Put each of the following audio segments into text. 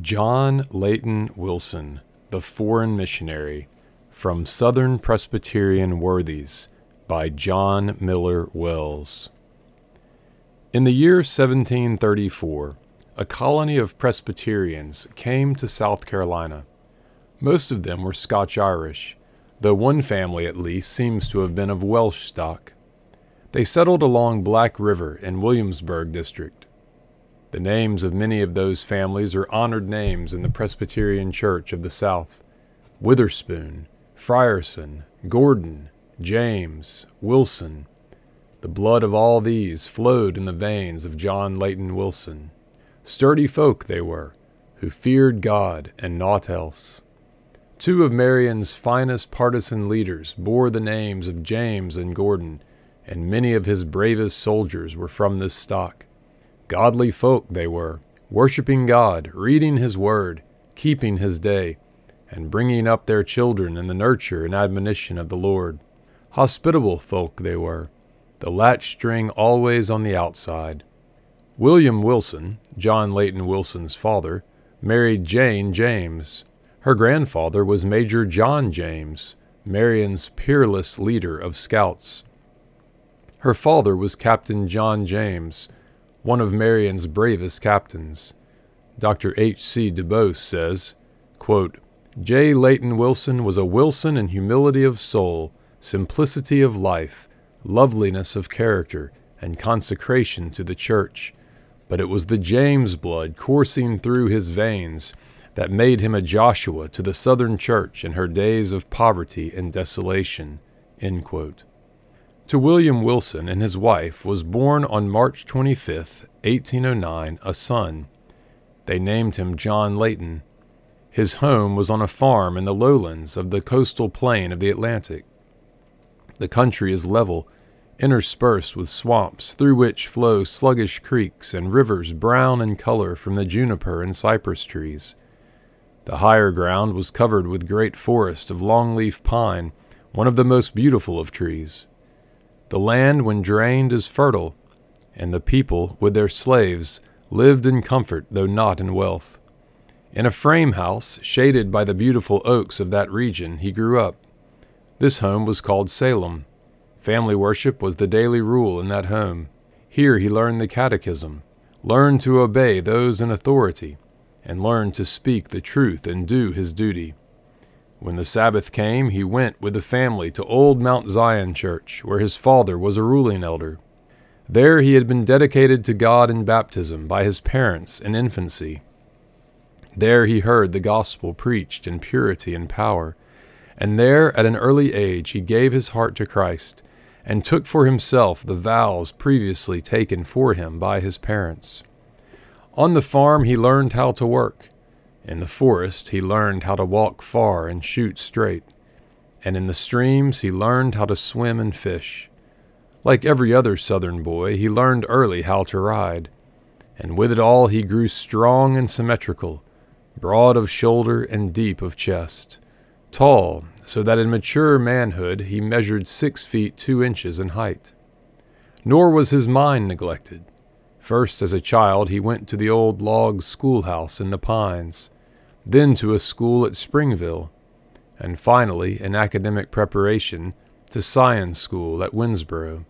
John Leighton Wilson, the Foreign Missionary, from Southern Presbyterian Worthies by John Miller Wells. In the year 1734, a colony of Presbyterians came to South Carolina. Most of them were Scotch Irish, though one family at least seems to have been of Welsh stock. They settled along Black River in Williamsburg district. The names of many of those families are honored names in the Presbyterian Church of the South Witherspoon, Frierson, Gordon, James, Wilson. The blood of all these flowed in the veins of John Leighton Wilson. Sturdy folk they were, who feared God and naught else. Two of Marion's finest partisan leaders bore the names of James and Gordon, and many of his bravest soldiers were from this stock. Godly folk they were, worshiping God, reading His Word, keeping His day, and bringing up their children in the nurture and admonition of the Lord. Hospitable folk they were, the latch string always on the outside. William Wilson, John Leighton Wilson's father, married Jane James. Her grandfather was Major John James, Marion's peerless leader of scouts. Her father was Captain John James, one of Marion's bravest captains. Dr. H. C. DuBose says, quote, J. Leighton Wilson was a Wilson in humility of soul, simplicity of life, loveliness of character, and consecration to the church. But it was the James blood coursing through his veins that made him a Joshua to the Southern Church in her days of poverty and desolation. To William Wilson and his wife was born on March 25, 1809, a son. They named him John Leighton. His home was on a farm in the lowlands of the coastal plain of the Atlantic. The country is level, interspersed with swamps through which flow sluggish creeks and rivers brown in color from the juniper and cypress trees. The higher ground was covered with great forest of longleaf pine, one of the most beautiful of trees. The land, when drained, is fertile, and the people, with their slaves, lived in comfort, though not in wealth. In a frame house, shaded by the beautiful oaks of that region, he grew up. This home was called Salem. Family worship was the daily rule in that home. Here he learned the catechism, learned to obey those in authority, and learned to speak the truth and do his duty. When the Sabbath came, he went with the family to old Mount Zion Church, where his father was a ruling elder. There he had been dedicated to God in baptism by his parents in infancy. There he heard the gospel preached in purity and power, and there at an early age he gave his heart to Christ, and took for himself the vows previously taken for him by his parents. On the farm he learned how to work in the forest, he learned how to walk far and shoot straight, and in the streams, he learned how to swim and fish. Like every other Southern boy, he learned early how to ride, and with it all, he grew strong and symmetrical, broad of shoulder and deep of chest, tall, so that in mature manhood he measured six feet two inches in height. Nor was his mind neglected. First, as a child, he went to the old log schoolhouse in the pines, then to a school at Springville, and finally in academic preparation to science school at Winnsboro.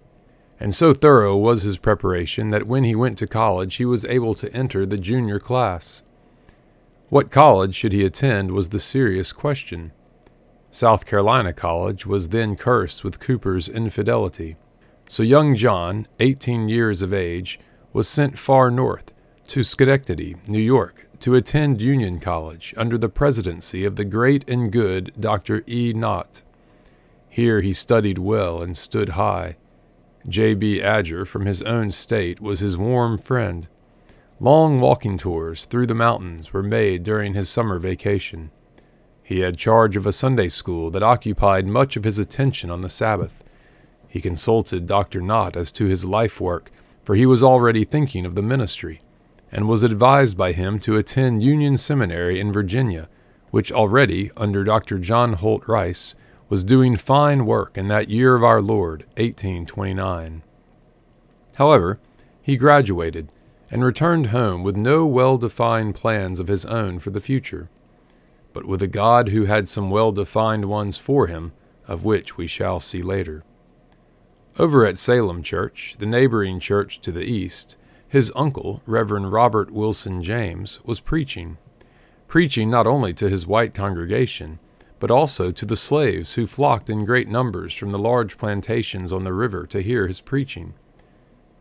And so thorough was his preparation that when he went to college he was able to enter the junior class. What college should he attend was the serious question. South Carolina College was then cursed with Cooper's infidelity. So young John, 18 years of age, was sent far north, to Schenectady, New York, to attend Union College under the presidency of the great and good Dr. E. Nott. Here he studied well and stood high. J. B. Adger, from his own state, was his warm friend. Long walking tours through the mountains were made during his summer vacation. He had charge of a Sunday school that occupied much of his attention on the Sabbath. He consulted Dr. Nott as to his life work, for he was already thinking of the ministry and was advised by him to attend Union Seminary in Virginia, which already, under Dr. John Holt Rice, was doing fine work in that year of our Lord, 1829. However, he graduated, and returned home with no well defined plans of his own for the future, but with a God who had some well defined ones for him, of which we shall see later. Over at Salem Church, the neighboring church to the east, his uncle, Reverend Robert Wilson James, was preaching. Preaching not only to his white congregation, but also to the slaves who flocked in great numbers from the large plantations on the river to hear his preaching.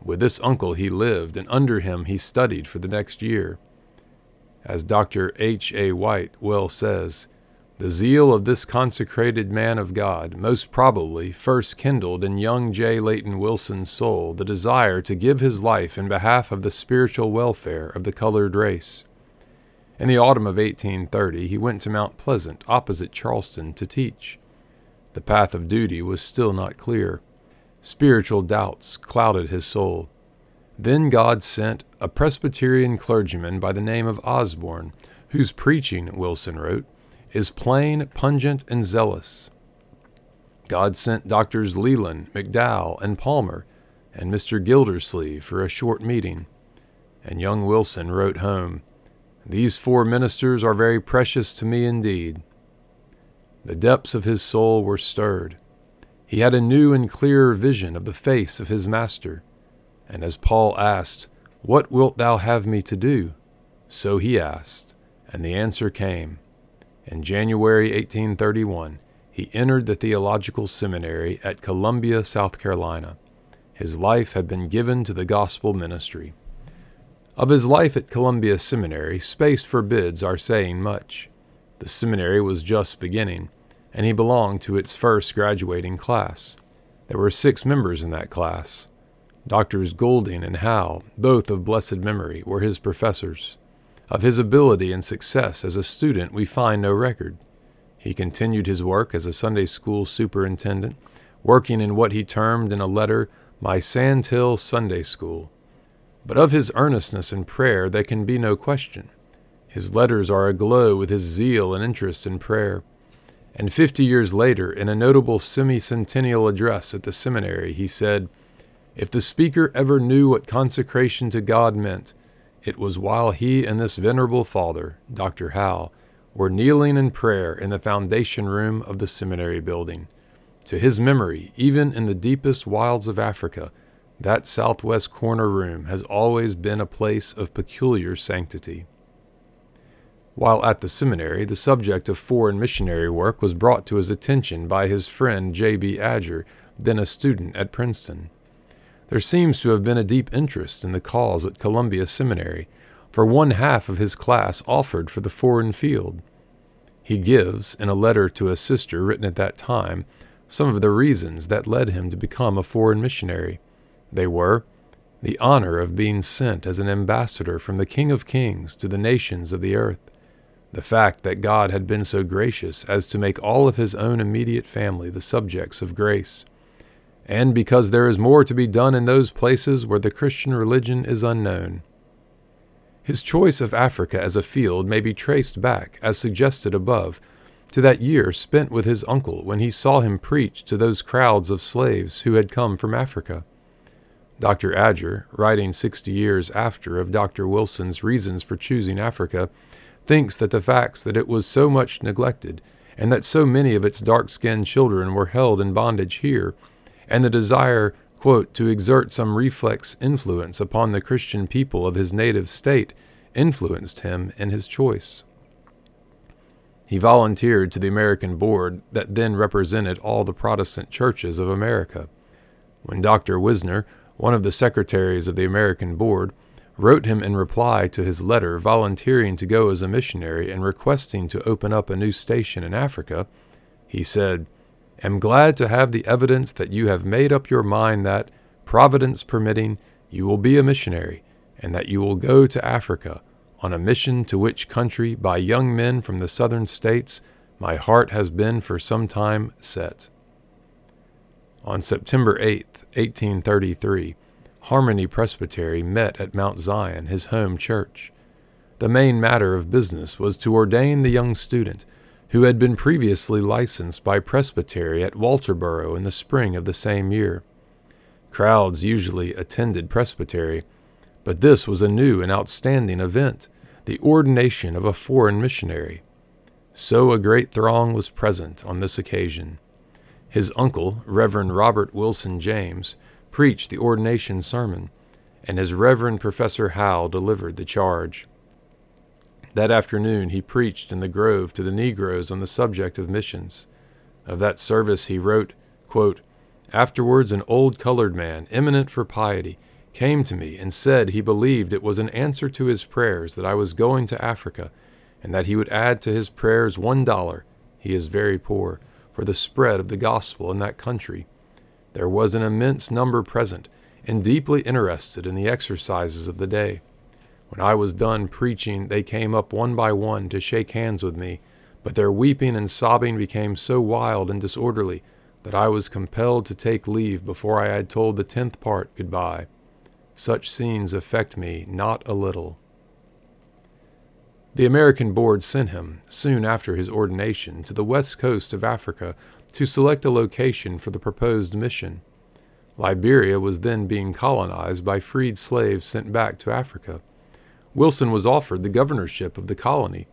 With this uncle he lived, and under him he studied for the next year. As Dr. H. A. White well says, the zeal of this consecrated man of God most probably first kindled in young J. Leighton Wilson's soul the desire to give his life in behalf of the spiritual welfare of the colored race. In the autumn of 1830, he went to Mount Pleasant, opposite Charleston, to teach. The path of duty was still not clear. Spiritual doubts clouded his soul. Then God sent a Presbyterian clergyman by the name of Osborne, whose preaching, Wilson wrote, is plain, pungent, and zealous. God sent Doctors Leland, McDowell, and Palmer, and Mr. Gildersleeve for a short meeting. And young Wilson wrote home, These four ministers are very precious to me indeed. The depths of his soul were stirred. He had a new and clearer vision of the face of his Master. And as Paul asked, What wilt thou have me to do? So he asked, and the answer came, in January 1831, he entered the theological seminary at Columbia, South Carolina. His life had been given to the gospel ministry. Of his life at Columbia Seminary, space forbids our saying much. The seminary was just beginning, and he belonged to its first graduating class. There were six members in that class. Doctors Goulding and Howe, both of blessed memory, were his professors. Of his ability and success as a student, we find no record. He continued his work as a Sunday school superintendent, working in what he termed in a letter, My Sandhill Sunday School. But of his earnestness in prayer there can be no question. His letters are aglow with his zeal and interest in prayer. And fifty years later, in a notable semi-centennial address at the seminary, he said, If the speaker ever knew what consecration to God meant, it was while he and this venerable father, Dr. Howe, were kneeling in prayer in the foundation room of the seminary building. To his memory, even in the deepest wilds of Africa, that southwest corner room has always been a place of peculiar sanctity. While at the seminary, the subject of foreign missionary work was brought to his attention by his friend J.B. Adger, then a student at Princeton. There seems to have been a deep interest in the cause at Columbia Seminary, for one half of his class offered for the foreign field. He gives, in a letter to a sister written at that time, some of the reasons that led him to become a foreign missionary. They were the honor of being sent as an ambassador from the King of Kings to the nations of the earth, the fact that God had been so gracious as to make all of his own immediate family the subjects of grace and because there is more to be done in those places where the Christian religion is unknown. His choice of Africa as a field may be traced back, as suggested above, to that year spent with his uncle when he saw him preach to those crowds of slaves who had come from Africa. Dr. Adger, writing sixty years after of Dr. Wilson's reasons for choosing Africa, thinks that the facts that it was so much neglected, and that so many of its dark skinned children were held in bondage here, and the desire, quote, to exert some reflex influence upon the Christian people of his native state influenced him in his choice. He volunteered to the American Board that then represented all the Protestant churches of America. When Dr. Wisner, one of the secretaries of the American Board, wrote him in reply to his letter volunteering to go as a missionary and requesting to open up a new station in Africa, he said, am glad to have the evidence that you have made up your mind that, Providence permitting, you will be a missionary, and that you will go to Africa, on a mission to which country, by young men from the southern states, my heart has been for some time set. On September 8, 1833, Harmony Presbytery met at Mount Zion, his home church. The main matter of business was to ordain the young student who had been previously licensed by Presbytery at Walterboro in the spring of the same year. Crowds usually attended Presbytery, But this was a new and outstanding event the ordination of a foreign missionary. So a great throng was present on this occasion. His uncle, Reverend Robert Wilson James, preached the ordination sermon, and his Reverend Professor Howe delivered the charge. That afternoon he preached in the grove to the Negroes on the subject of missions. Of that service he wrote, quote, Afterwards an old colored man, eminent for piety, came to me and said he believed it was an answer to his prayers that I was going to Africa, and that he would add to his prayers one dollar, he is very poor, for the spread of the gospel in that country. There was an immense number present, and deeply interested in the exercises of the day. When I was done preaching, they came up one by one to shake hands with me, but their weeping and sobbing became so wild and disorderly that I was compelled to take leave before I had told the tenth part good goodbye. Such scenes affect me not a little. The American Board sent him, soon after his ordination, to the west coast of Africa to select a location for the proposed mission. Liberia was then being colonized by freed slaves sent back to Africa. Wilson was offered the governorship of the colony,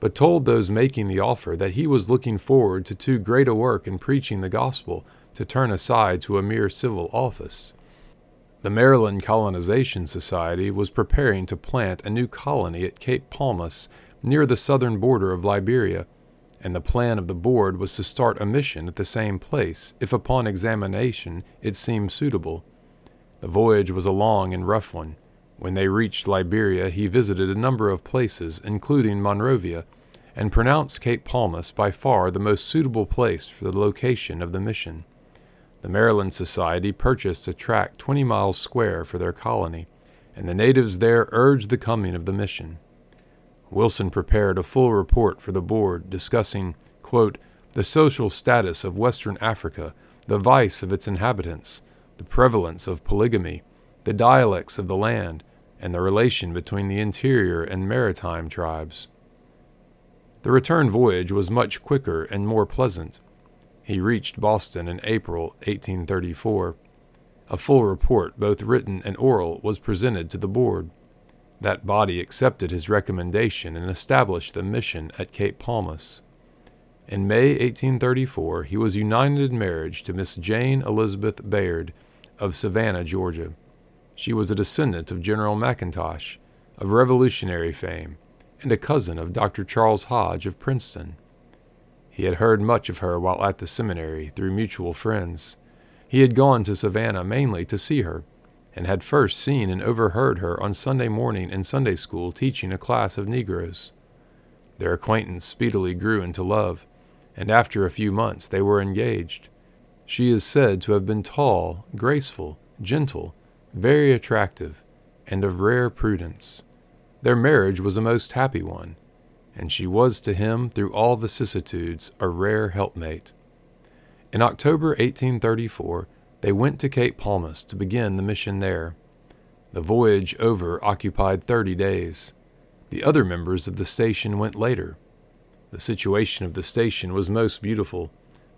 but told those making the offer that he was looking forward to too great a work in preaching the gospel to turn aside to a mere civil office. The Maryland Colonization Society was preparing to plant a new colony at Cape Palmas near the southern border of Liberia, and the plan of the board was to start a mission at the same place if upon examination it seemed suitable. The voyage was a long and rough one. When they reached Liberia, he visited a number of places, including Monrovia, and pronounced Cape Palmas by far the most suitable place for the location of the mission. The Maryland Society purchased a tract 20 miles square for their colony, and the natives there urged the coming of the mission. Wilson prepared a full report for the board discussing, quote, the social status of Western Africa, the vice of its inhabitants, the prevalence of polygamy, the dialects of the land, and the relation between the interior and maritime tribes. The return voyage was much quicker and more pleasant. He reached Boston in April 1834. A full report, both written and oral, was presented to the board. That body accepted his recommendation and established the mission at Cape Palmas. In May 1834, he was united in marriage to Miss Jane Elizabeth Bayard of Savannah, Georgia. She was a descendant of General McIntosh, of Revolutionary fame, and a cousin of Dr. Charles Hodge of Princeton. He had heard much of her while at the seminary through mutual friends. He had gone to Savannah mainly to see her, and had first seen and overheard her on Sunday morning in Sunday school teaching a class of Negroes. Their acquaintance speedily grew into love, and after a few months they were engaged. She is said to have been tall, graceful, gentle, very attractive, and of rare prudence. Their marriage was a most happy one, and she was to him, through all vicissitudes, a rare helpmate. In October 1834, they went to Cape Palmas to begin the mission there. The voyage over occupied thirty days. The other members of the station went later. The situation of the station was most beautiful.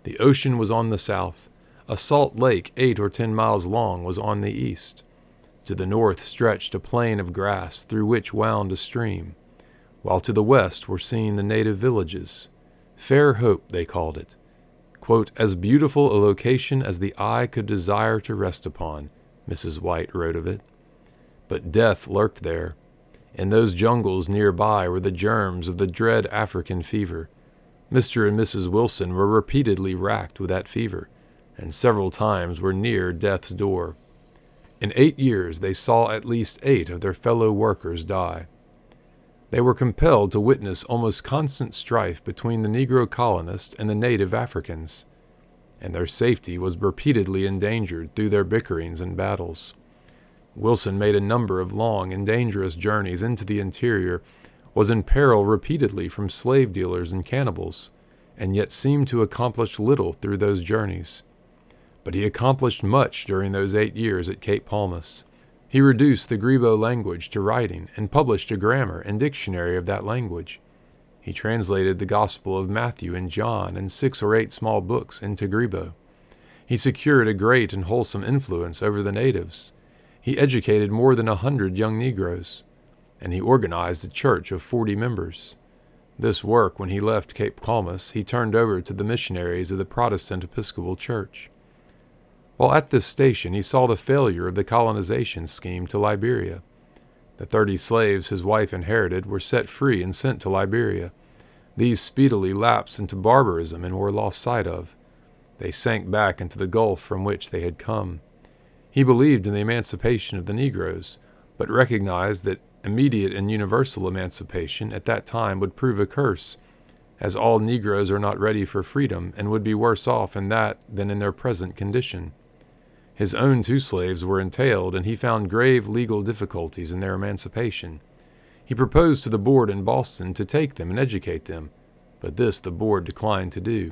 The ocean was on the south. A salt lake eight or ten miles long was on the east. To the north stretched a plain of grass through which wound a stream, while to the west were seen the native villages. Fair Hope, they called it. Quote, as beautiful a location as the eye could desire to rest upon, Mrs. White wrote of it. But death lurked there. In those jungles near by were the germs of the dread African fever. Mr. and Mrs. Wilson were repeatedly racked with that fever, and several times were near death's door. In eight years, they saw at least eight of their fellow workers die. They were compelled to witness almost constant strife between the Negro colonists and the native Africans, and their safety was repeatedly endangered through their bickerings and battles. Wilson made a number of long and dangerous journeys into the interior, was in peril repeatedly from slave dealers and cannibals, and yet seemed to accomplish little through those journeys but he accomplished much during those eight years at Cape Palmas. He reduced the Grebo language to writing and published a grammar and dictionary of that language. He translated the Gospel of Matthew and John and six or eight small books into Grebo. He secured a great and wholesome influence over the natives. He He educated more than a hundred young Negroes, and he organized a church of forty members. This work, when he left Cape Palmas, he turned over to the missionaries of the Protestant Episcopal Church. While at this station, he saw the failure of the colonization scheme to Liberia. The thirty slaves his wife inherited were set free and sent to Liberia. These speedily lapsed into barbarism and were lost sight of. They sank back into the gulf from which they had come. He believed in the emancipation of the Negroes, but recognized that immediate and universal emancipation at that time would prove a curse, as all Negroes are not ready for freedom and would be worse off in that than in their present condition. His own two slaves were entailed, and he found grave legal difficulties in their emancipation. He proposed to the board in Boston to take them and educate them, but this the board declined to do.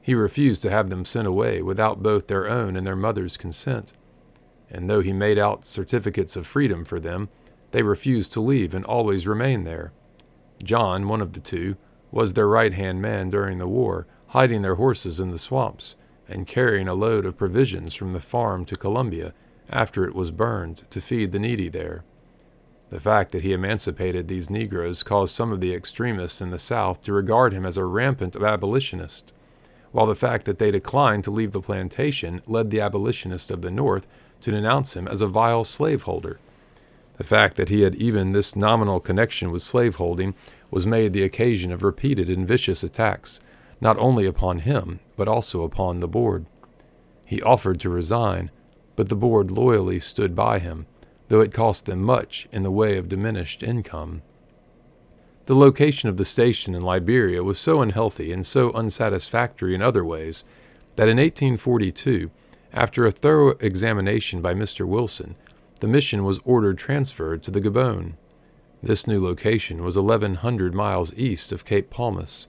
He refused to have them sent away without both their own and their mother's consent. And though he made out certificates of freedom for them, they refused to leave and always remained there. John, one of the two, was their right hand man during the war, hiding their horses in the swamps and carrying a load of provisions from the farm to Columbia after it was burned to feed the needy there. The fact that he emancipated these Negroes caused some of the extremists in the South to regard him as a rampant abolitionist, while the fact that they declined to leave the plantation led the abolitionists of the North to denounce him as a vile slaveholder. The fact that he had even this nominal connection with slaveholding was made the occasion of repeated and vicious attacks, not only upon him, but also upon the board. He offered to resign, but the board loyally stood by him, though it cost them much in the way of diminished income. The location of the station in Liberia was so unhealthy and so unsatisfactory in other ways that in 1842, after a thorough examination by Mr. Wilson, the mission was ordered transferred to the Gabon. This new location was 1,100 miles east of Cape Palmas.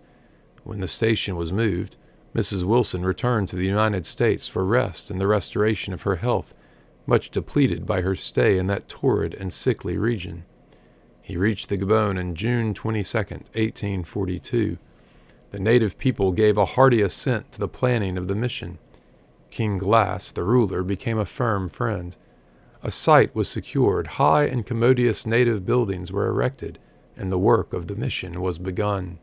When the station was moved, Mrs. Wilson returned to the United States for rest and the restoration of her health, much depleted by her stay in that torrid and sickly region. He reached the Gabon on June 22, 1842. The native people gave a hearty assent to the planning of the mission. King Glass, the ruler, became a firm friend. A site was secured, high and commodious native buildings were erected, and the work of the mission was begun.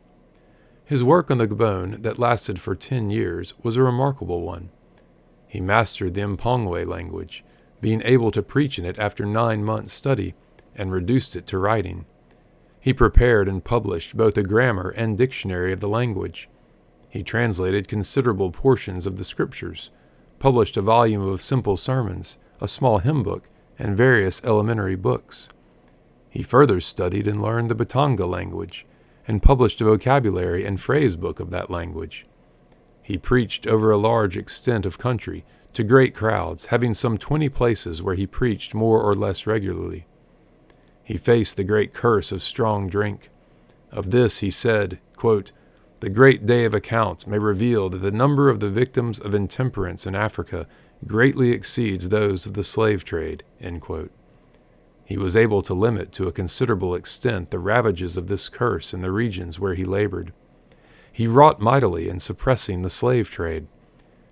His work on the Gabon, that lasted for ten years, was a remarkable one. He mastered the Mpongwe language, being able to preach in it after nine months' study, and reduced it to writing. He prepared and published both a grammar and dictionary of the language. He translated considerable portions of the Scriptures, published a volume of simple sermons, a small hymn book, and various elementary books. He further studied and learned the Batanga language, and published a vocabulary and phrase book of that language. He preached over a large extent of country to great crowds, having some twenty places where he preached more or less regularly. He faced the great curse of strong drink. Of this he said, quote, The great day of account may reveal that the number of the victims of intemperance in Africa greatly exceeds those of the slave trade. He was able to limit to a considerable extent the ravages of this curse in the regions where he labored. He wrought mightily in suppressing the slave trade.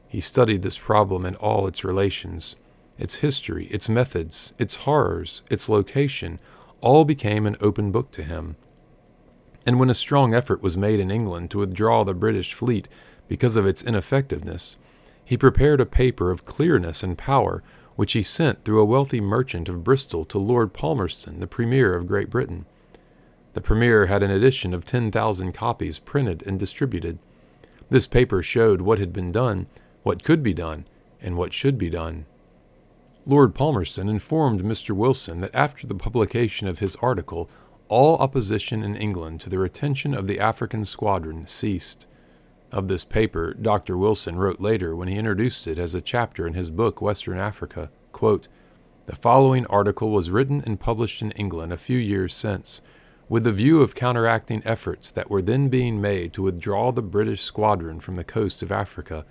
He studied this problem in all its relations, its history, its methods, its horrors, its location, all became an open book to him. And when a strong effort was made in England to withdraw the British fleet because of its ineffectiveness, he prepared a paper of clearness and power which he sent through a wealthy merchant of Bristol to Lord Palmerston, the Premier of Great Britain. The Premier had an edition of 10,000 copies printed and distributed. This paper showed what had been done, what could be done, and what should be done. Lord Palmerston informed Mr. Wilson that after the publication of his article, all opposition in England to the retention of the African squadron ceased. Of this paper, Dr. Wilson wrote later when he introduced it as a chapter in his book Western Africa quote, The following article was written and published in England a few years since, with the view of counteracting efforts that were then being made to withdraw the British squadron from the coast of Africa,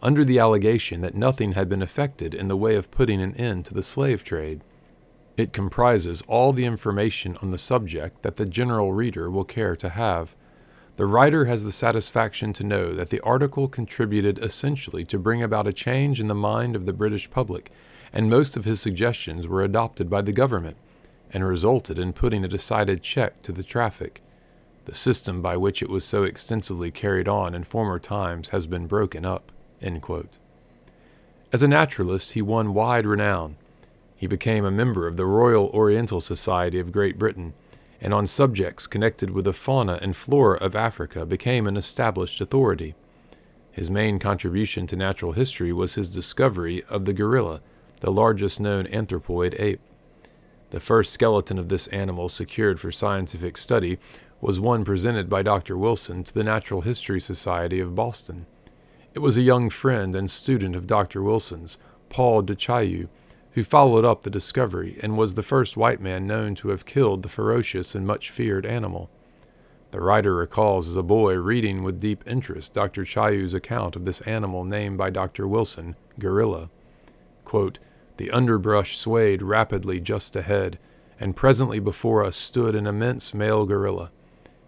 under the allegation that nothing had been effected in the way of putting an end to the slave trade. It comprises all the information on the subject that the general reader will care to have the writer has the satisfaction to know that the article contributed essentially to bring about a change in the mind of the British public, and most of his suggestions were adopted by the government and resulted in putting a decided check to the traffic. The system by which it was so extensively carried on in former times has been broken up. As a naturalist, he won wide renown. He became a member of the Royal Oriental Society of Great Britain, and on subjects connected with the fauna and flora of Africa became an established authority. His main contribution to natural history was his discovery of the gorilla, the largest known anthropoid ape. The first skeleton of this animal secured for scientific study was one presented by Dr. Wilson to the Natural History Society of Boston. It was a young friend and student of Dr. Wilson's, Paul de Chaillu, who followed up the discovery and was the first white man known to have killed the ferocious and much feared animal. The writer recalls as a boy reading with deep interest Dr. Chaillu's account of this animal named by Dr. Wilson, gorilla. Quote, the underbrush swayed rapidly just ahead, and presently before us stood an immense male gorilla.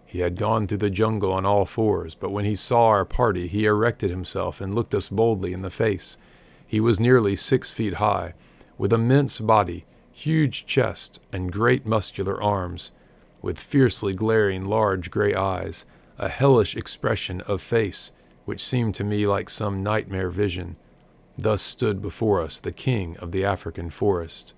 He had gone through the jungle on all fours, but when he saw our party, he erected himself and looked us boldly in the face. He was nearly six feet high, with immense body, huge chest, and great muscular arms, with fiercely glaring large gray eyes, a hellish expression of face, which seemed to me like some nightmare vision. Thus stood before us the king of the African forest.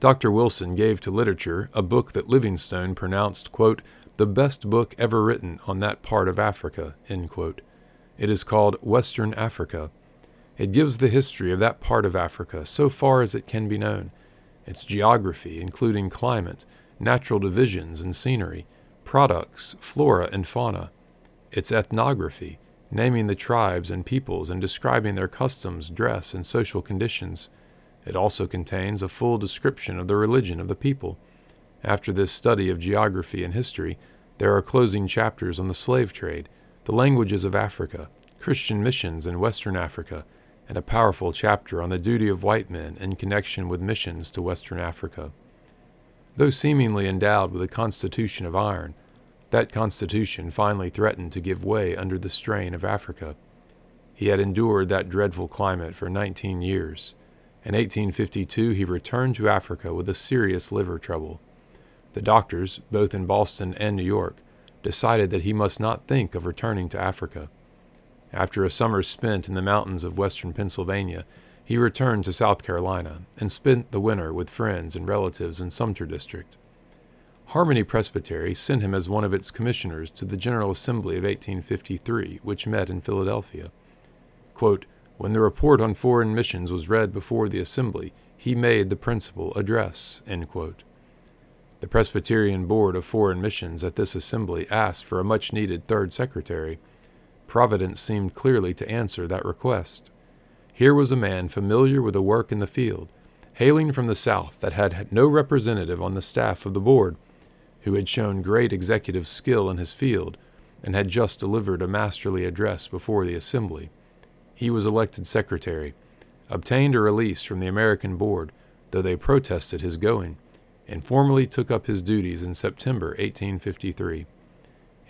Dr. Wilson gave to literature a book that Livingstone pronounced, quote, the best book ever written on that part of Africa. It is called Western Africa. It gives the history of that part of Africa so far as it can be known, its geography, including climate, natural divisions and scenery, products, flora and fauna, its ethnography, naming the tribes and peoples and describing their customs, dress, and social conditions. It also contains a full description of the religion of the people. After this study of geography and history, there are closing chapters on the slave trade, the languages of Africa, Christian missions in Western Africa, and a powerful chapter on the duty of white men in connection with missions to Western Africa. Though seemingly endowed with a constitution of iron, that constitution finally threatened to give way under the strain of Africa. He had endured that dreadful climate for 19 years. In 1852, he returned to Africa with a serious liver trouble. The doctors, both in Boston and New York, decided that he must not think of returning to Africa. After a summer spent in the mountains of western Pennsylvania, he returned to South Carolina and spent the winter with friends and relatives in Sumter District. Harmony Presbytery sent him as one of its commissioners to the General Assembly of 1853, which met in Philadelphia. Quote, when the report on foreign missions was read before the Assembly, he made the principal address. The Presbyterian Board of Foreign Missions at this assembly asked for a much needed third secretary. Providence seemed clearly to answer that request. Here was a man familiar with the work in the field, hailing from the South that had no representative on the staff of the board who had shown great executive skill in his field and had just delivered a masterly address before the Assembly. He was elected secretary, obtained a release from the American Board, though they protested his going, and formally took up his duties in September 1853.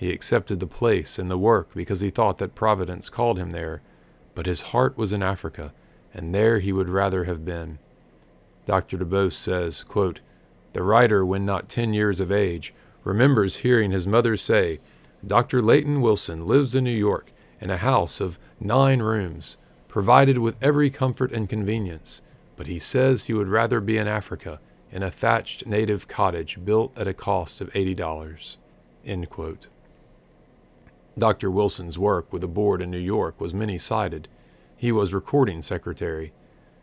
He accepted the place and the work because he thought that Providence called him there, but his heart was in Africa, and there he would rather have been. Dr. DuBose says, quote, the writer, when not ten years of age, remembers hearing his mother say, Dr. Leighton Wilson lives in New York in a house of nine rooms, provided with every comfort and convenience, but he says he would rather be in Africa in a thatched native cottage built at a cost of $80. Dr. Wilson's work with the board in New York was many sided. He was recording secretary,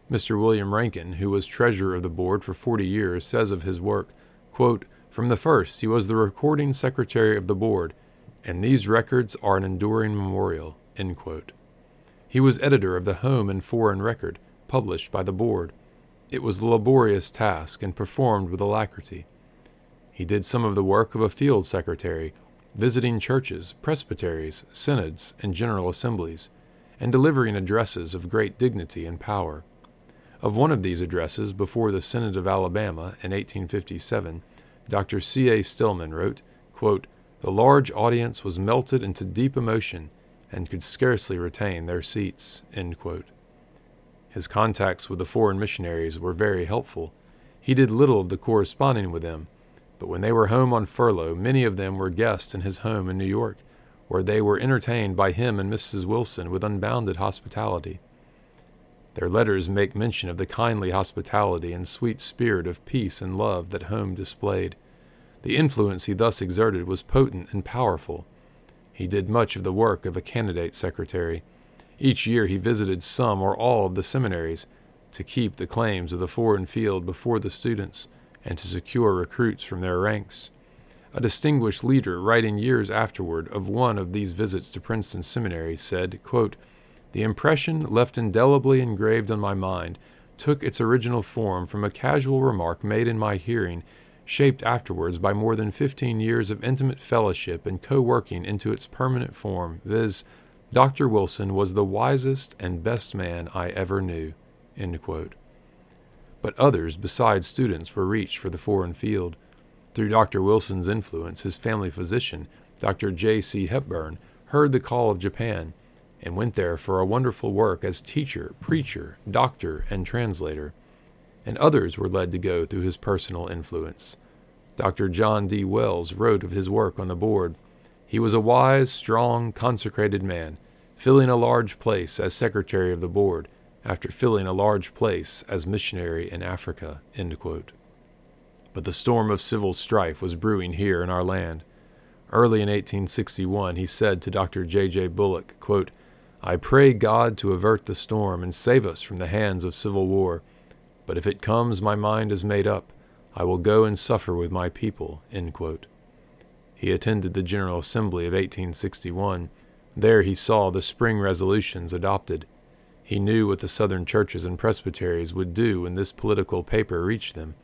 Mr. William Rankin, who was treasurer of the board for 40 years, says of his work, quote, From the first, he was the recording secretary of the board, and these records are an enduring memorial. He was editor of the Home and Foreign Record, published by the board. It was a laborious task and performed with alacrity. He did some of the work of a field secretary, visiting churches, presbyteries, synods, and general assemblies, and delivering addresses of great dignity and power. Of one of these addresses before the Synod of Alabama in 1857, Dr. C. A. Stillman wrote, quote, The large audience was melted into deep emotion and could scarcely retain their seats. His contacts with the foreign missionaries were very helpful. He did little of the corresponding with them, but when they were home on furlough, many of them were guests in his home in New York, where they were entertained by him and Mrs. Wilson with unbounded hospitality. Their letters make mention of the kindly hospitality and sweet spirit of peace and love that home displayed. The influence he thus exerted was potent and powerful. He did much of the work of a candidate secretary. Each year he visited some or all of the seminaries to keep the claims of the foreign field before the students and to secure recruits from their ranks. A distinguished leader, writing years afterward of one of these visits to Princeton Seminary, said, quote, The impression left indelibly engraved on my mind took its original form from a casual remark made in my hearing, shaped afterwards by more than fifteen years of intimate fellowship and co working into its permanent form, viz., Dr. Wilson was the wisest and best man I ever knew. But others besides students were reached for the foreign field. Through Dr. Wilson's influence, his family physician, Dr. J. C. Hepburn, heard the call of Japan and went there for a wonderful work as teacher, preacher, doctor, and translator. And others were led to go through his personal influence. Dr. John D. Wells wrote of his work on the board. He was a wise, strong, consecrated man, filling a large place as secretary of the board, after filling a large place as missionary in Africa. But the storm of civil strife was brewing here in our land. Early in 1861, he said to Dr. J. J. Bullock, quote, I pray God to avert the storm and save us from the hands of civil war. But if it comes, my mind is made up. I will go and suffer with my people. He attended the General Assembly of 1861. There he saw the spring resolutions adopted. He knew what the Southern churches and presbyteries would do when this political paper reached them.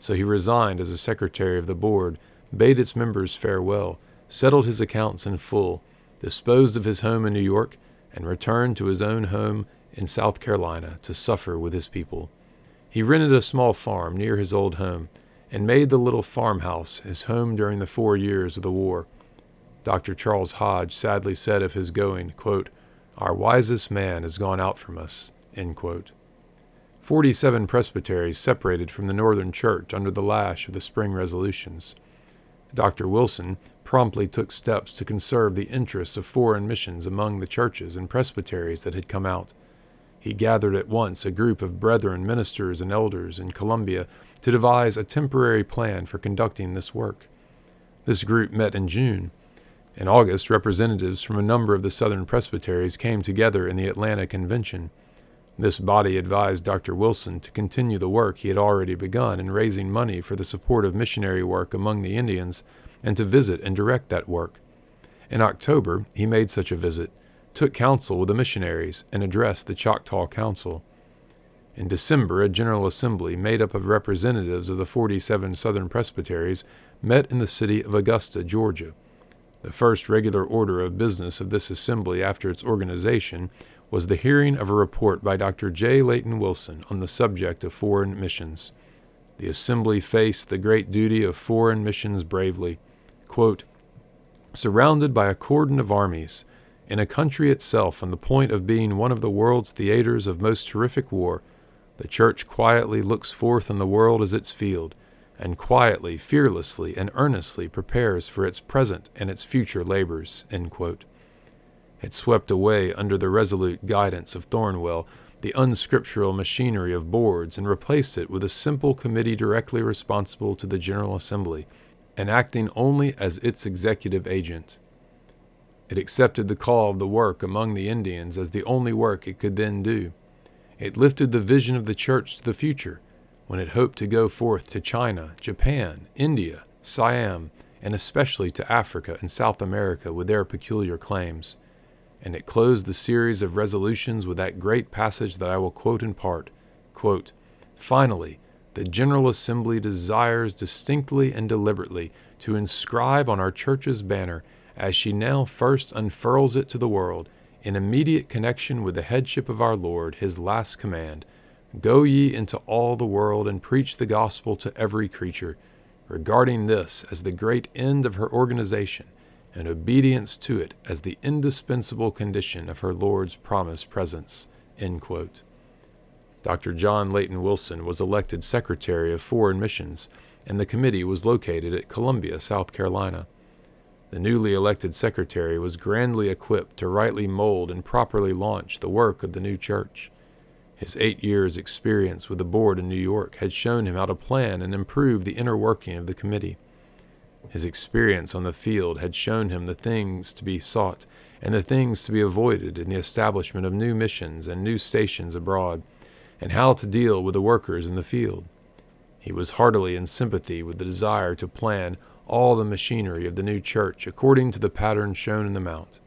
So he resigned as a secretary of the board, bade its members farewell, settled his accounts in full, disposed of his home in New York, and returned to his own home in South Carolina to suffer with his people. He rented a small farm near his old home and made the little farmhouse his home during the four years of the war. Dr. Charles Hodge sadly said of his going, quote, Our wisest man has gone out from us. End quote. Forty seven presbyteries separated from the Northern Church under the lash of the spring resolutions. Dr. Wilson promptly took steps to conserve the interests of foreign missions among the churches and presbyteries that had come out. He gathered at once a group of brethren, ministers, and elders in Columbia to devise a temporary plan for conducting this work. This group met in June. In August, representatives from a number of the Southern presbyteries came together in the Atlanta Convention. This body advised Dr. Wilson to continue the work he had already begun in raising money for the support of missionary work among the Indians and to visit and direct that work. In October, he made such a visit, took counsel with the missionaries, and addressed the Choctaw Council. In December, a General Assembly made up of representatives of the 47 Southern presbyteries met in the city of Augusta, Georgia. The first regular order of business of this assembly after its organization was the hearing of a report by Dr. J. Leighton Wilson on the subject of foreign missions. The assembly faced the great duty of foreign missions bravely. Quote, Surrounded by a cordon of armies, in a country itself on the point of being one of the world's theaters of most terrific war, the Church quietly looks forth on the world as its field, and quietly, fearlessly, and earnestly prepares for its present and its future labors. Had swept away under the resolute guidance of Thornwell the unscriptural machinery of boards and replaced it with a simple committee directly responsible to the General Assembly and acting only as its executive agent. It accepted the call of the work among the Indians as the only work it could then do. It lifted the vision of the church to the future when it hoped to go forth to China, Japan, India, Siam, and especially to Africa and South America with their peculiar claims and it closed the series of resolutions with that great passage that I will quote in part. Quote, Finally, the General Assembly desires distinctly and deliberately to inscribe on our church's banner, as she now first unfurls it to the world, in immediate connection with the headship of our Lord, his last command Go ye into all the world and preach the gospel to every creature, regarding this as the great end of her organization and obedience to it as the indispensable condition of her Lord's promised presence. Dr. John Leighton Wilson was elected Secretary of Foreign Missions, and the committee was located at Columbia, South Carolina. The newly elected secretary was grandly equipped to rightly mold and properly launch the work of the new church. His eight years' experience with the board in New York had shown him how to plan and improve the inner working of the committee. His experience on the field had shown him the things to be sought and the things to be avoided in the establishment of new missions and new stations abroad and how to deal with the workers in the field. He was heartily in sympathy with the desire to plan all the machinery of the new church according to the pattern shown in the Mount.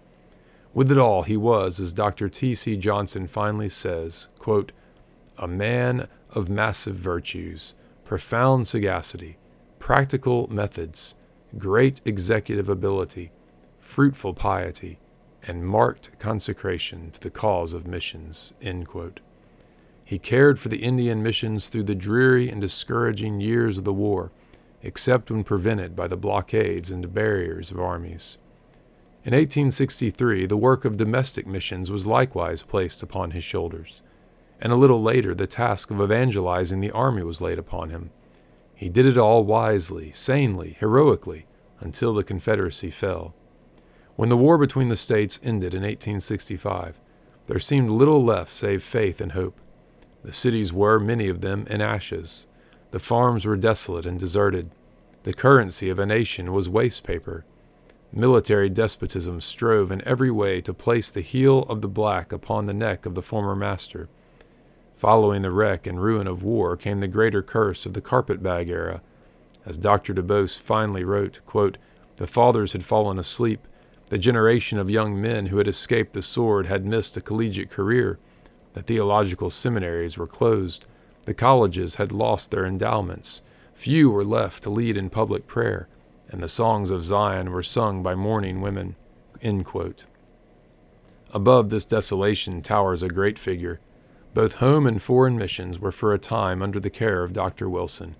With it all, he was, as Dr. T.C. Johnson finally says, quote, a man of massive virtues, profound sagacity, practical methods, great executive ability, fruitful piety, and marked consecration to the cause of missions. He cared for the Indian missions through the dreary and discouraging years of the war, except when prevented by the blockades and barriers of armies. In 1863, the work of domestic missions was likewise placed upon his shoulders, and a little later the task of evangelizing the army was laid upon him. He did it all wisely, sanely, heroically, until the Confederacy fell. When the war between the states ended in 1865, there seemed little left save faith and hope. The cities were, many of them, in ashes. The farms were desolate and deserted. The currency of a nation was waste paper. Military despotism strove in every way to place the heel of the black upon the neck of the former master. Following the wreck and ruin of war came the greater curse of the carpetbag era. As Dr. DuBose finally wrote, quote, The fathers had fallen asleep. The generation of young men who had escaped the sword had missed a collegiate career. The theological seminaries were closed. The colleges had lost their endowments. Few were left to lead in public prayer, and the songs of Zion were sung by mourning women. Above this desolation towers a great figure. Both home and foreign missions were for a time under the care of Dr. Wilson.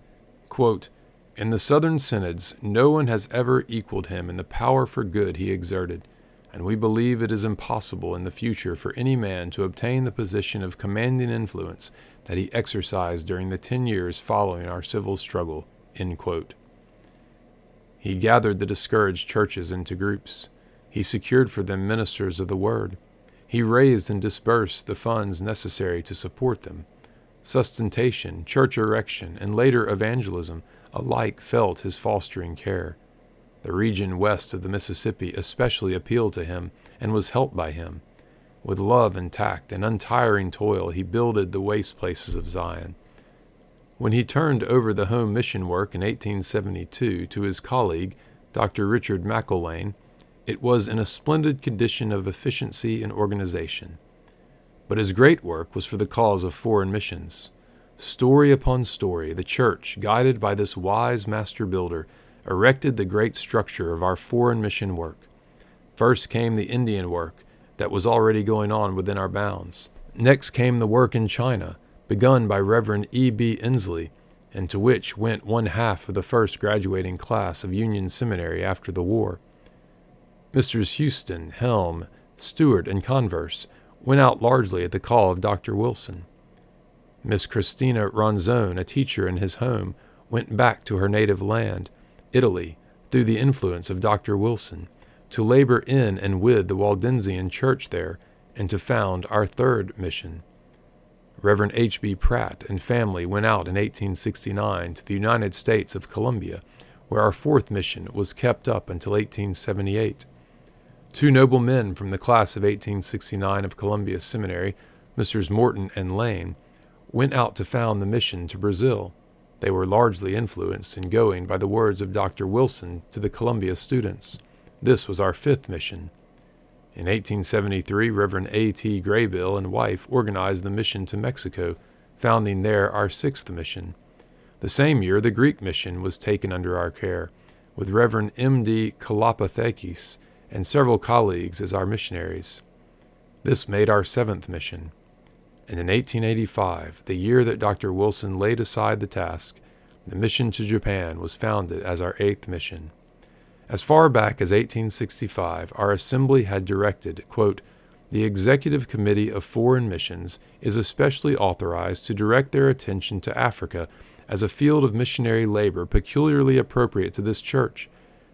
Quote, in the Southern synods, no one has ever equaled him in the power for good he exerted and we believe it is impossible in the future for any man to obtain the position of commanding influence that he exercised during the ten years following our civil struggle. He gathered the discouraged churches into groups. He secured for them ministers of the word. He raised and disbursed the funds necessary to support them. Sustentation, church erection, and later evangelism alike felt his fostering care. The region west of the Mississippi especially appealed to him and was helped by him. With love and tact and untiring toil, he builded the waste places of Zion. When he turned over the home mission work in 1872 to his colleague, Dr. Richard McIlwaine, it was in a splendid condition of efficiency and organization. But his great work was for the cause of foreign missions. Story upon story, the church, guided by this wise master builder, erected the great structure of our foreign mission work. First came the Indian work that was already going on within our bounds. Next came the work in China, begun by Reverend E. B. Inslee, and to which went one half of the first graduating class of Union Seminary after the war. Messrs. Houston, Helm, Stewart, and Converse went out largely at the call of Dr. Wilson. Miss Christina Ronzone, a teacher in his home, went back to her native land Italy, through the influence of Dr. Wilson, to labor in and with the Waldensian Church there, and to found our third mission. Reverend H. B. Pratt and family went out in 1869 to the United States of Colombia, where our fourth mission was kept up until 1878. Two noble men from the class of 1869 of Columbia Seminary, Messrs. Morton and Lane, went out to found the mission to Brazil. They were largely influenced in going by the words of Dr. Wilson to the Columbia students. This was our fifth mission. In 1873, Reverend A. T. Graybill and wife organized the mission to Mexico, founding there our sixth mission. The same year, the Greek mission was taken under our care, with Reverend M. D. Kalopothakes and several colleagues as our missionaries. This made our seventh mission and in 1885, the year that Dr. Wilson laid aside the task, the mission to Japan was founded as our eighth mission. As far back as 1865, our assembly had directed, quote, the Executive Committee of Foreign Missions is especially authorized to direct their attention to Africa as a field of missionary labor peculiarly appropriate to this church,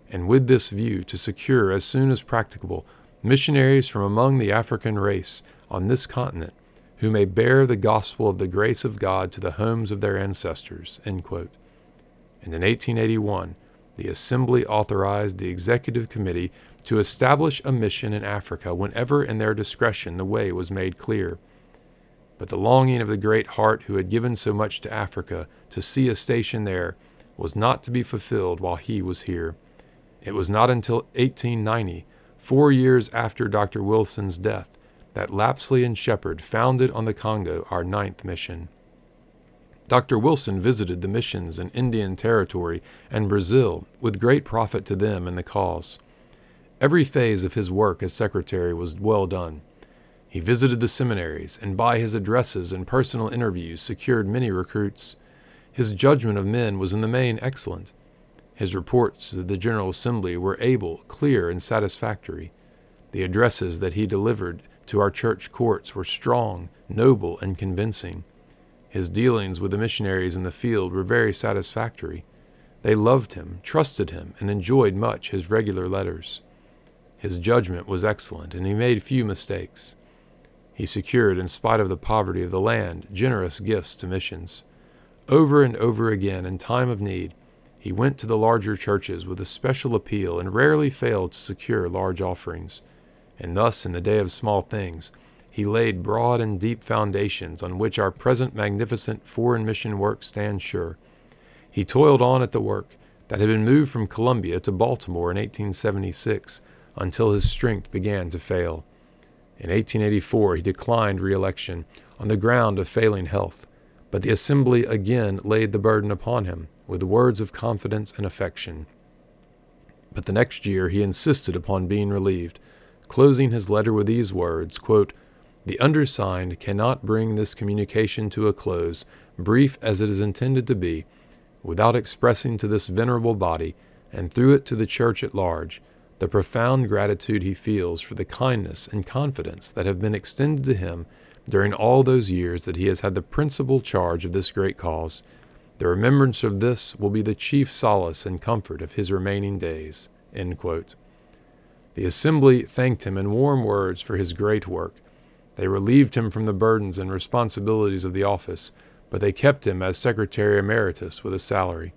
and with this view to secure as soon as practicable missionaries from among the African race on this continent who may bear the gospel of the grace of God to the homes of their ancestors. And in 1881, the Assembly authorized the Executive Committee to establish a mission in Africa whenever in their discretion the way was made clear. But the longing of the great heart who had given so much to Africa to see a station there was not to be fulfilled while he was here. It was not until 1890, four years after Dr. Wilson's death, that Lapsley and Sheppard founded on the Congo our ninth mission. Dr. Wilson visited the missions in Indian Territory and Brazil with great profit to them and the cause. Every phase of his work as secretary was well done. He visited the seminaries, and by his addresses and personal interviews secured many recruits. His judgment of men was in the main excellent. His reports to the General Assembly were able, clear, and satisfactory. The addresses that he delivered to our church courts were strong, noble, and convincing. His dealings with the missionaries in the field were very satisfactory. They loved him, trusted him, and enjoyed much his regular letters. His judgment was excellent, and he made few mistakes. He secured, in spite of the poverty of the land, generous gifts to missions. Over and over again, in time of need, he went to the larger churches with a special appeal and rarely failed to secure large offerings. And thus, in the day of small things, he laid broad and deep foundations on which our present magnificent foreign mission work stands sure. He toiled on at the work that had been moved from Columbia to Baltimore in 1876 until his strength began to fail. In 1884, he declined reelection on the ground of failing health, but the Assembly again laid the burden upon him with words of confidence and affection. But the next year he insisted upon being relieved, closing his letter with these words quote, the undersigned cannot bring this communication to a close, brief as it is intended to be, without expressing to this venerable body, and through it to the Church at large, the profound gratitude he feels for the kindness and confidence that have been extended to him during all those years that he has had the principal charge of this great cause. The remembrance of this will be the chief solace and comfort of his remaining days. The assembly thanked him in warm words for his great work they relieved him from the burdens and responsibilities of the office, but they kept him as Secretary Emeritus with a salary.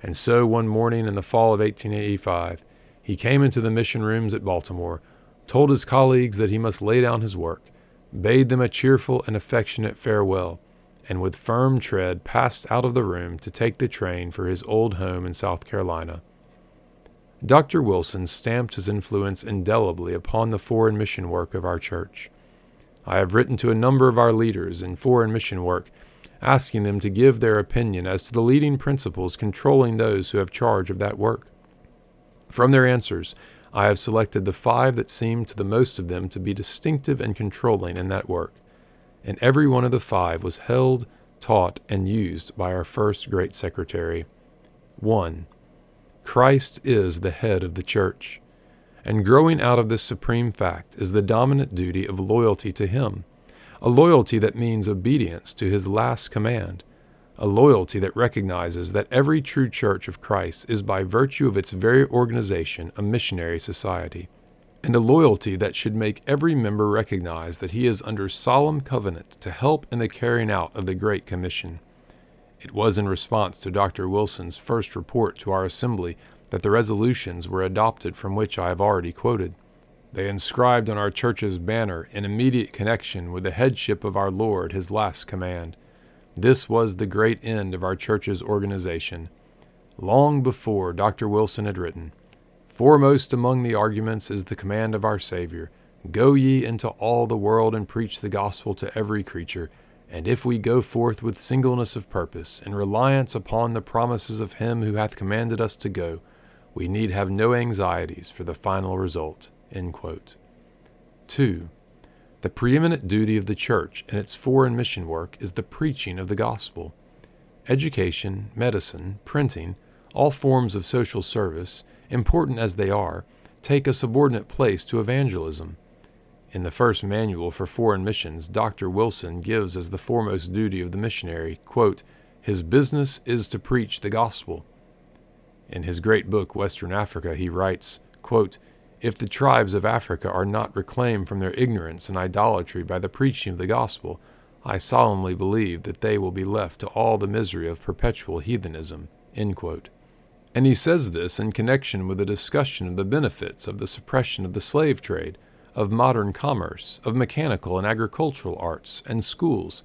And so one morning in the fall of 1885, he came into the mission rooms at Baltimore, told his colleagues that he must lay down his work, bade them a cheerful and affectionate farewell, and with firm tread passed out of the room to take the train for his old home in South Carolina. Dr. Wilson stamped his influence indelibly upon the foreign mission work of our church. I have written to a number of our leaders in foreign mission work, asking them to give their opinion as to the leading principles controlling those who have charge of that work. From their answers, I have selected the five that seem to the most of them to be distinctive and controlling in that work, and every one of the five was held, taught, and used by our first great secretary. 1. Christ is the head of the church and growing out of this supreme fact is the dominant duty of loyalty to Him, a loyalty that means obedience to His last command, a loyalty that recognizes that every true church of Christ is by virtue of its very organization a missionary society, and a loyalty that should make every member recognize that he is under solemn covenant to help in the carrying out of the Great Commission. It was in response to Dr. Wilson's first report to our assembly that the resolutions were adopted from which I have already quoted. They inscribed on our church's banner in immediate connection with the headship of our Lord his last command. This was the great end of our church's organization. Long before Dr. Wilson had written, Foremost among the arguments is the command of our Savior Go ye into all the world and preach the gospel to every creature. And if we go forth with singleness of purpose, and reliance upon the promises of Him who hath commanded us to go, we need have no anxieties for the final result. 2. The preeminent duty of the Church in its foreign mission work is the preaching of the gospel. Education, medicine, printing, all forms of social service, important as they are, take a subordinate place to evangelism. In the first manual for foreign missions, Dr. Wilson gives as the foremost duty of the missionary, quote, his business is to preach the gospel. In his great book, Western Africa, he writes, quote, If the tribes of Africa are not reclaimed from their ignorance and idolatry by the preaching of the gospel, I solemnly believe that they will be left to all the misery of perpetual heathenism. And he says this in connection with a discussion of the benefits of the suppression of the slave trade, of modern commerce, of mechanical and agricultural arts, and schools,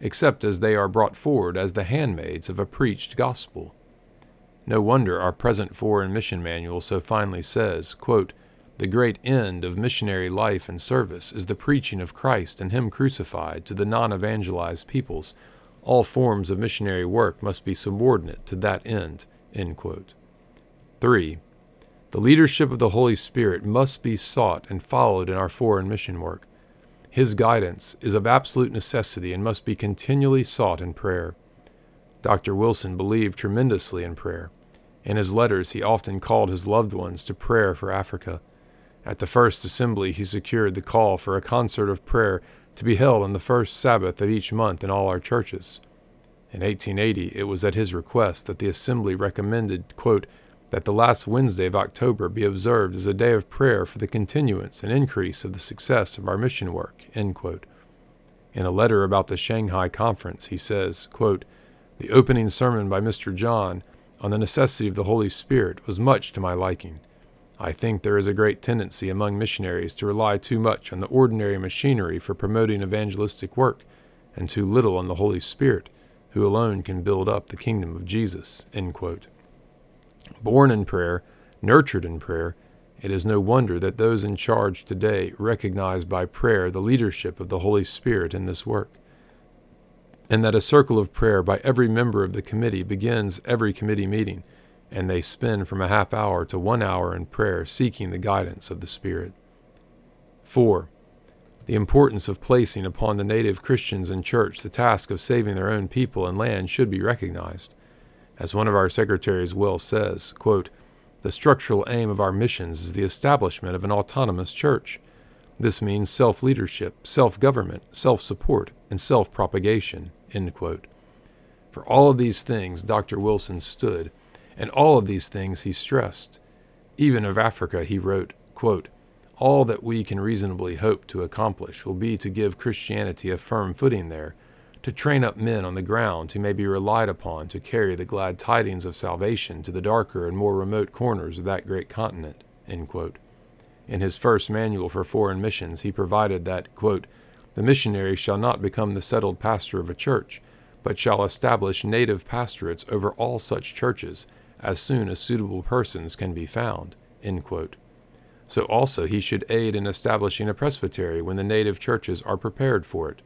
except as they are brought forward as the handmaids of a preached gospel. No wonder our present foreign mission manual so finely says, quote, The great end of missionary life and service is the preaching of Christ and Him crucified to the non evangelized peoples. All forms of missionary work must be subordinate to that end. 3. The leadership of the Holy Spirit must be sought and followed in our foreign mission work. His guidance is of absolute necessity and must be continually sought in prayer. Dr. Wilson believed tremendously in prayer. In his letters, he often called his loved ones to prayer for Africa. At the first assembly, he secured the call for a concert of prayer to be held on the first Sabbath of each month in all our churches. In 1880, it was at his request that the assembly recommended, quote, that the last Wednesday of October be observed as a day of prayer for the continuance and increase of the success of our mission work. In a letter about the Shanghai Conference, he says, quote, The opening sermon by Mr. John on the necessity of the Holy Spirit was much to my liking. I think there is a great tendency among missionaries to rely too much on the ordinary machinery for promoting evangelistic work, and too little on the Holy Spirit, who alone can build up the kingdom of Jesus. Born in prayer, nurtured in prayer, it is no wonder that those in charge today recognize by prayer the leadership of the Holy Spirit in this work, and that a circle of prayer by every member of the committee begins every committee meeting, and they spend from a half hour to one hour in prayer seeking the guidance of the Spirit. 4. The importance of placing upon the native Christians in church the task of saving their own people and land should be recognized. As one of our secretaries well says, quote, the structural aim of our missions is the establishment of an autonomous church. This means self leadership, self government, self support, and self propagation. For all of these things Dr. Wilson stood, and all of these things he stressed. Even of Africa, he wrote, quote, All that we can reasonably hope to accomplish will be to give Christianity a firm footing there to train up men on the ground who may be relied upon to carry the glad tidings of salvation to the darker and more remote corners of that great continent. In his first manual for foreign missions, he provided that, quote, the missionary shall not become the settled pastor of a church, but shall establish native pastorates over all such churches as soon as suitable persons can be found. So also he should aid in establishing a presbytery when the native churches are prepared for it.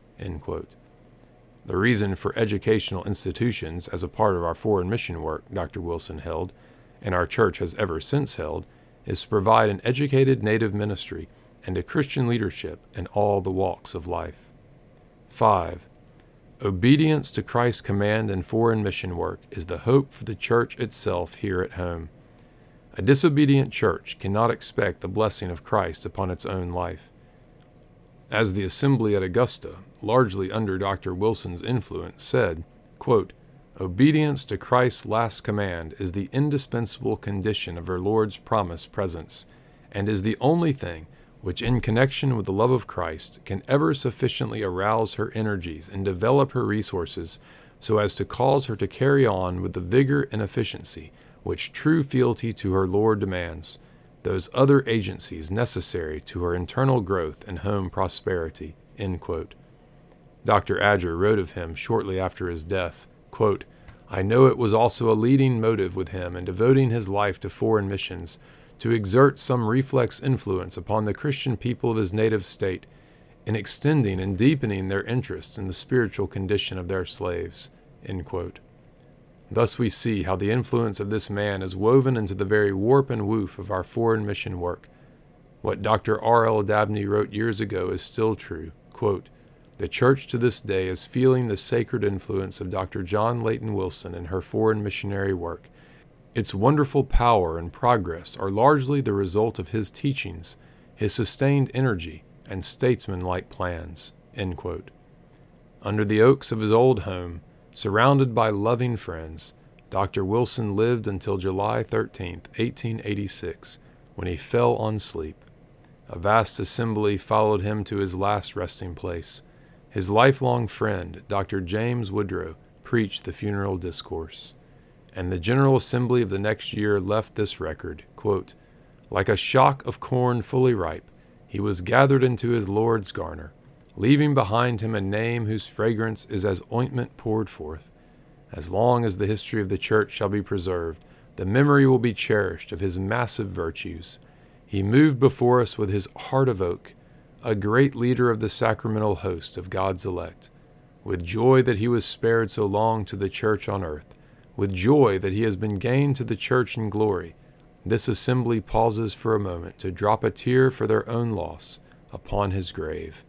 The reason for educational institutions as a part of our foreign mission work, Dr. Wilson held, and our church has ever since held, is to provide an educated native ministry and a Christian leadership in all the walks of life. 5. Obedience to Christ's command in foreign mission work is the hope for the church itself here at home. A disobedient church cannot expect the blessing of Christ upon its own life. As the assembly at Augusta, largely under Dr. Wilson's influence, said, quote, Obedience to Christ's last command is the indispensable condition of our Lord's promised presence, and is the only thing which, in connection with the love of Christ, can ever sufficiently arouse her energies and develop her resources so as to cause her to carry on with the vigor and efficiency which true fealty to her Lord demands those other agencies necessary to her internal growth and home prosperity. Dr. Adger wrote of him shortly after his death quote, I know it was also a leading motive with him in devoting his life to foreign missions to exert some reflex influence upon the Christian people of his native state in extending and deepening their interest in the spiritual condition of their slaves. Thus we see how the influence of this man is woven into the very warp and woof of our foreign mission work. What Dr. R. L. Dabney wrote years ago is still true. Quote, the church to this day is feeling the sacred influence of Dr. John Leighton Wilson in her foreign missionary work. Its wonderful power and progress are largely the result of his teachings, his sustained energy, and statesmanlike plans. Under the oaks of his old home, surrounded by loving friends, Dr. Wilson lived until July 13, 1886, when he fell on sleep. A vast assembly followed him to his last resting place. His lifelong friend, Dr. James Woodrow, preached the funeral discourse. And the General Assembly of the next year left this record quote, Like a shock of corn fully ripe, he was gathered into his Lord's garner, leaving behind him a name whose fragrance is as ointment poured forth. As long as the history of the Church shall be preserved, the memory will be cherished of his massive virtues. He moved before us with his heart of oak, a great leader of the sacramental host of God's elect, with joy that he was spared so long to the Church on earth, with joy that he has been gained to the Church in glory. This assembly pauses for a moment to drop a tear for their own loss upon his grave.